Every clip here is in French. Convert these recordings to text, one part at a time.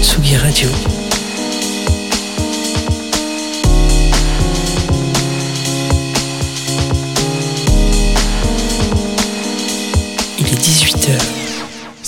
Tsugi Radio.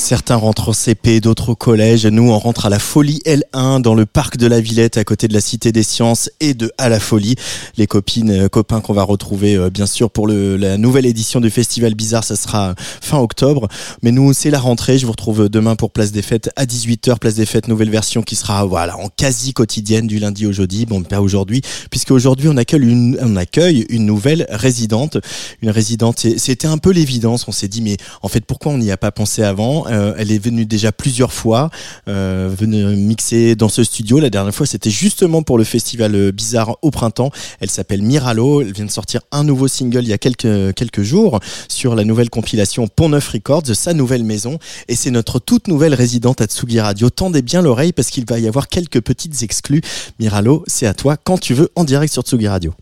Certains rentrent au CP, d'autres au collège. Nous, on rentre à la Folie L1 dans le parc de la Villette, à côté de la Cité des Sciences et de À la Folie. Les copines, euh, copains qu'on va retrouver, euh, bien sûr, pour la nouvelle édition du Festival Bizarre, ça sera fin octobre. Mais nous, c'est la rentrée. Je vous retrouve demain pour Place des Fêtes à 18h. Place des Fêtes, nouvelle version qui sera, voilà, en quasi quotidienne du lundi au jeudi. Bon, pas aujourd'hui, puisque aujourd'hui, on accueille une, on accueille une nouvelle résidente. Une résidente, c'était un peu l'évidence. On s'est dit, mais en fait, pourquoi on n'y a pas pensé avant? Euh, elle est venue déjà plusieurs fois, euh, venue mixer dans ce studio. La dernière fois, c'était justement pour le festival euh, Bizarre au printemps. Elle s'appelle Miralo. Elle vient de sortir un nouveau single il y a quelques, jours sur la nouvelle compilation Pont Neuf Records, sa nouvelle maison. Et c'est notre toute nouvelle résidente à Tsugi Radio. Tendez bien l'oreille parce qu'il va y avoir quelques petites exclus. Miralo, c'est à toi quand tu veux en direct sur Tsugi Radio.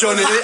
bitch on it.